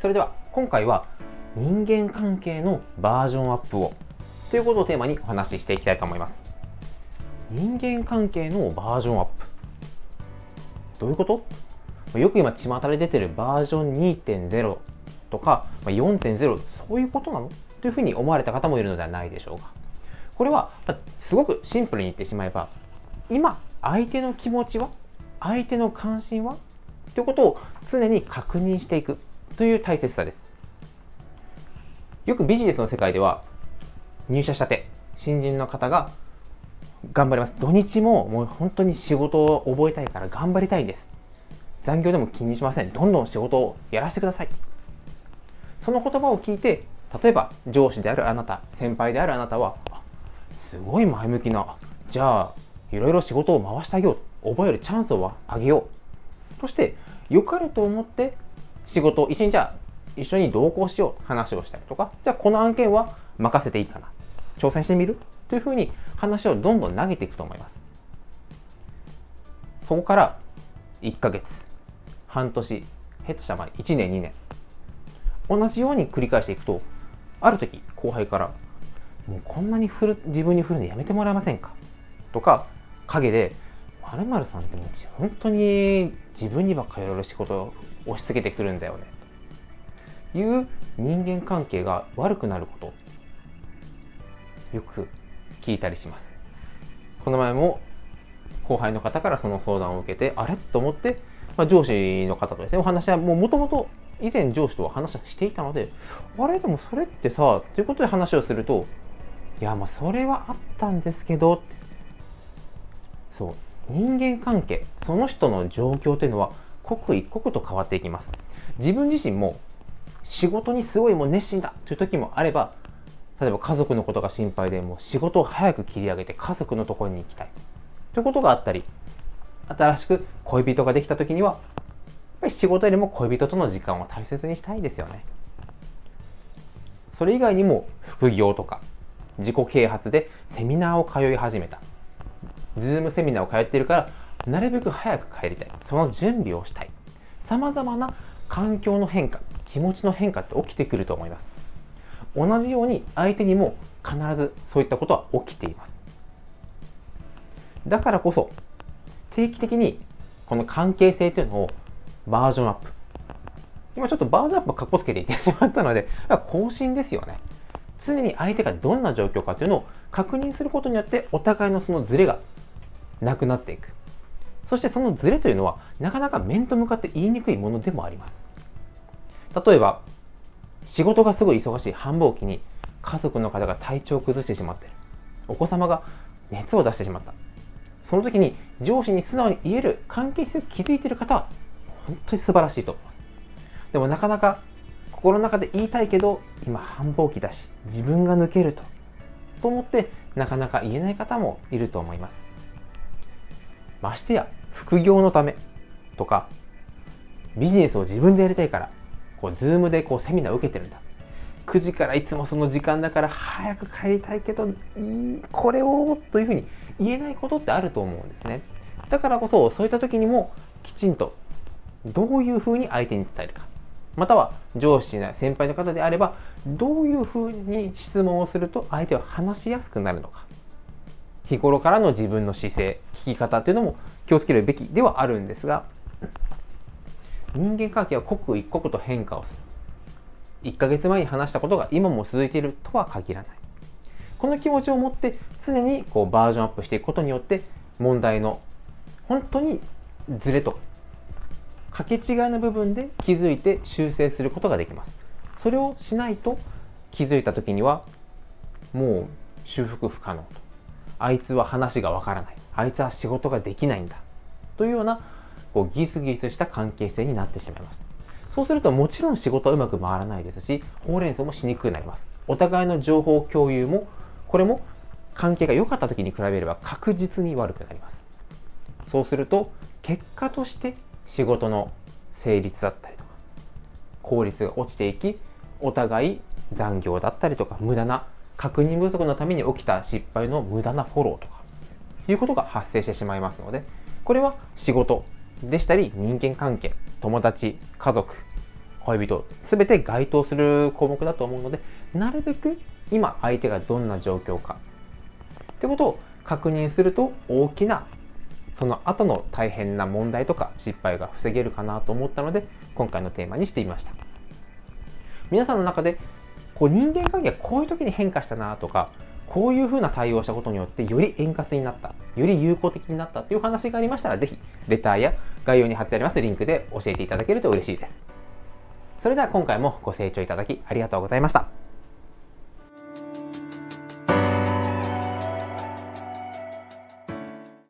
それでは今回は人間関係のバージョンアップをということをテーマにお話ししていきたいと思います。人間関係のバージョンアップ。どういうこと？よく今巷で出てるバージョン2.0とか4.0そういうことなの？というふうに思われた方もいるのではないでしょうか。これはすごくシンプルに言ってしまえば今相手の気持ちは？相手の関心は？ということを常に確認していく。という大切さです。よくビジネスの世界では入社したて新人の方が頑張ります。土日ももう本当に仕事を覚えたいから頑張りたいんです。残業でも気にしません。どんどん仕事をやらせてください。その言葉を聞いて例えば上司であるあなた先輩であるあなたはすごい前向きなじゃあいろいろ仕事を回してあげよう。覚えるチャンスをあげよう。として良かれと思って仕事を一緒にじゃあ一緒に同行しよう話をしたりとか。じゃあこの案件は任せていいかな。挑戦してみるというふうに話をどんどん投げていくと思います。そこから1ヶ月半年下手したら1年2年。同じように繰り返していくとある時後輩からもうこんなに振る自分に振るのやめてもらえませんか？とか陰で〇〇さんってもう本当に自分にばっかりいろいろ仕事を押し付けてくるんだよね。という人間関係が悪くなることよく聞いたりします。この前も後輩の方からその相談を受けてあれ？と思って、まあ、上司の方とですねお話はもともと以前上司とは話をしていたのであれ？でもそれってさということで話をするといやまあそれはあったんですけどそう。人間関係その人の状況というのは刻一刻と変わっていきます。自分自身も仕事にすごいもう熱心だという時もあれば例えば家族のことが心配でもう仕事を早く切り上げて家族のところに行きたいということがあったり新しく恋人ができた時にはやっぱり仕事よりも恋人との時間を大切にしたいですよね。それ以外にも副業とか自己啓発でセミナーを通い始めた。Zoom セミナーを通っているからなるべく早く帰りたい。その準備をしたい。さまざまな環境の変化気持ちの変化って起きてくると思います。同じように相手にも必ずそういったことは起きています。だからこそ定期的にこの関係性というのをバージョンアップ。今ちょっとバージョンアップかっこつけて言ってしまったので更新ですよね。常に相手がどんな状況かというのを確認することによってお互いのそのズレがなくなっていく。そしてそのズレというのはなかなか面と向かって言いにくいものでもあります。例えば仕事がすごい忙しい繁忙期に家族の方が体調を崩してしまっている。お子様が熱を出してしまった。その時に上司に素直に言える関係性を築いている方は本当に素晴らしいと。思いますでもなかなか心の中で言いたいけど今繁忙期だし自分が抜けると。と思ってなかなか言えない方もいると思います。ましてや副業のためとかビジネスを自分でやりたいからこう、ズームでこうセミナーを受けてるんだ。9時からいつもその時間だから早く帰りたいけど、いい、これをというふうに言えないことってあると思うんですね。だからこそ、そういった時にもきちんとどういうふうに相手に伝えるか。または上司や先輩の方であれば、どういうふうに質問をすると相手は話しやすくなるのか。日頃からの自分の姿勢、聞き方っていうのも気をつけるべきではあるんですが、人間関係は刻一刻と変化をする。1ヶ月前に話したことが今も続いているとは限らない。この気持ちを持って常にこうバージョンアップしていくことによって問題の本当にズレとかけ違いの部分で気づいて修正することができます。それをしないと気づいた時にはもう修復不可能と。あいつは話がわからない。あいつは仕事ができないんだ。というようなこうギスギスした関係性になってしまいます。そうするともちろん仕事はうまく回らないですし、ほうれん草もしにくくなります。お互いの情報共有も、これも関係が良かった時に比べれば確実に悪くなります。そうすると、結果として仕事の成立だったりとか、効率が落ちていき、お互い残業だったりとか、無駄な確認不足のために起きた失敗の無駄なフォローとか、いうことが発生してしまいますので、これは仕事でしたり人間関係友達家族恋人全て該当する項目だと思うのでなるべく今相手がどんな状況か。ってことを確認すると大きなその後の大変な問題とか失敗が防げるかなと思ったので今回のテーマにしてみました。皆さんの中でこう人間関係がこういう時に変化したなとかこういうふうな対応をしたことによってより円滑になったより有効的になったっていう話がありましたらぜひレターや概要に貼ってありますリンクで教えていただけると嬉しいです。それでは今回もご清聴いただきありがとうございました。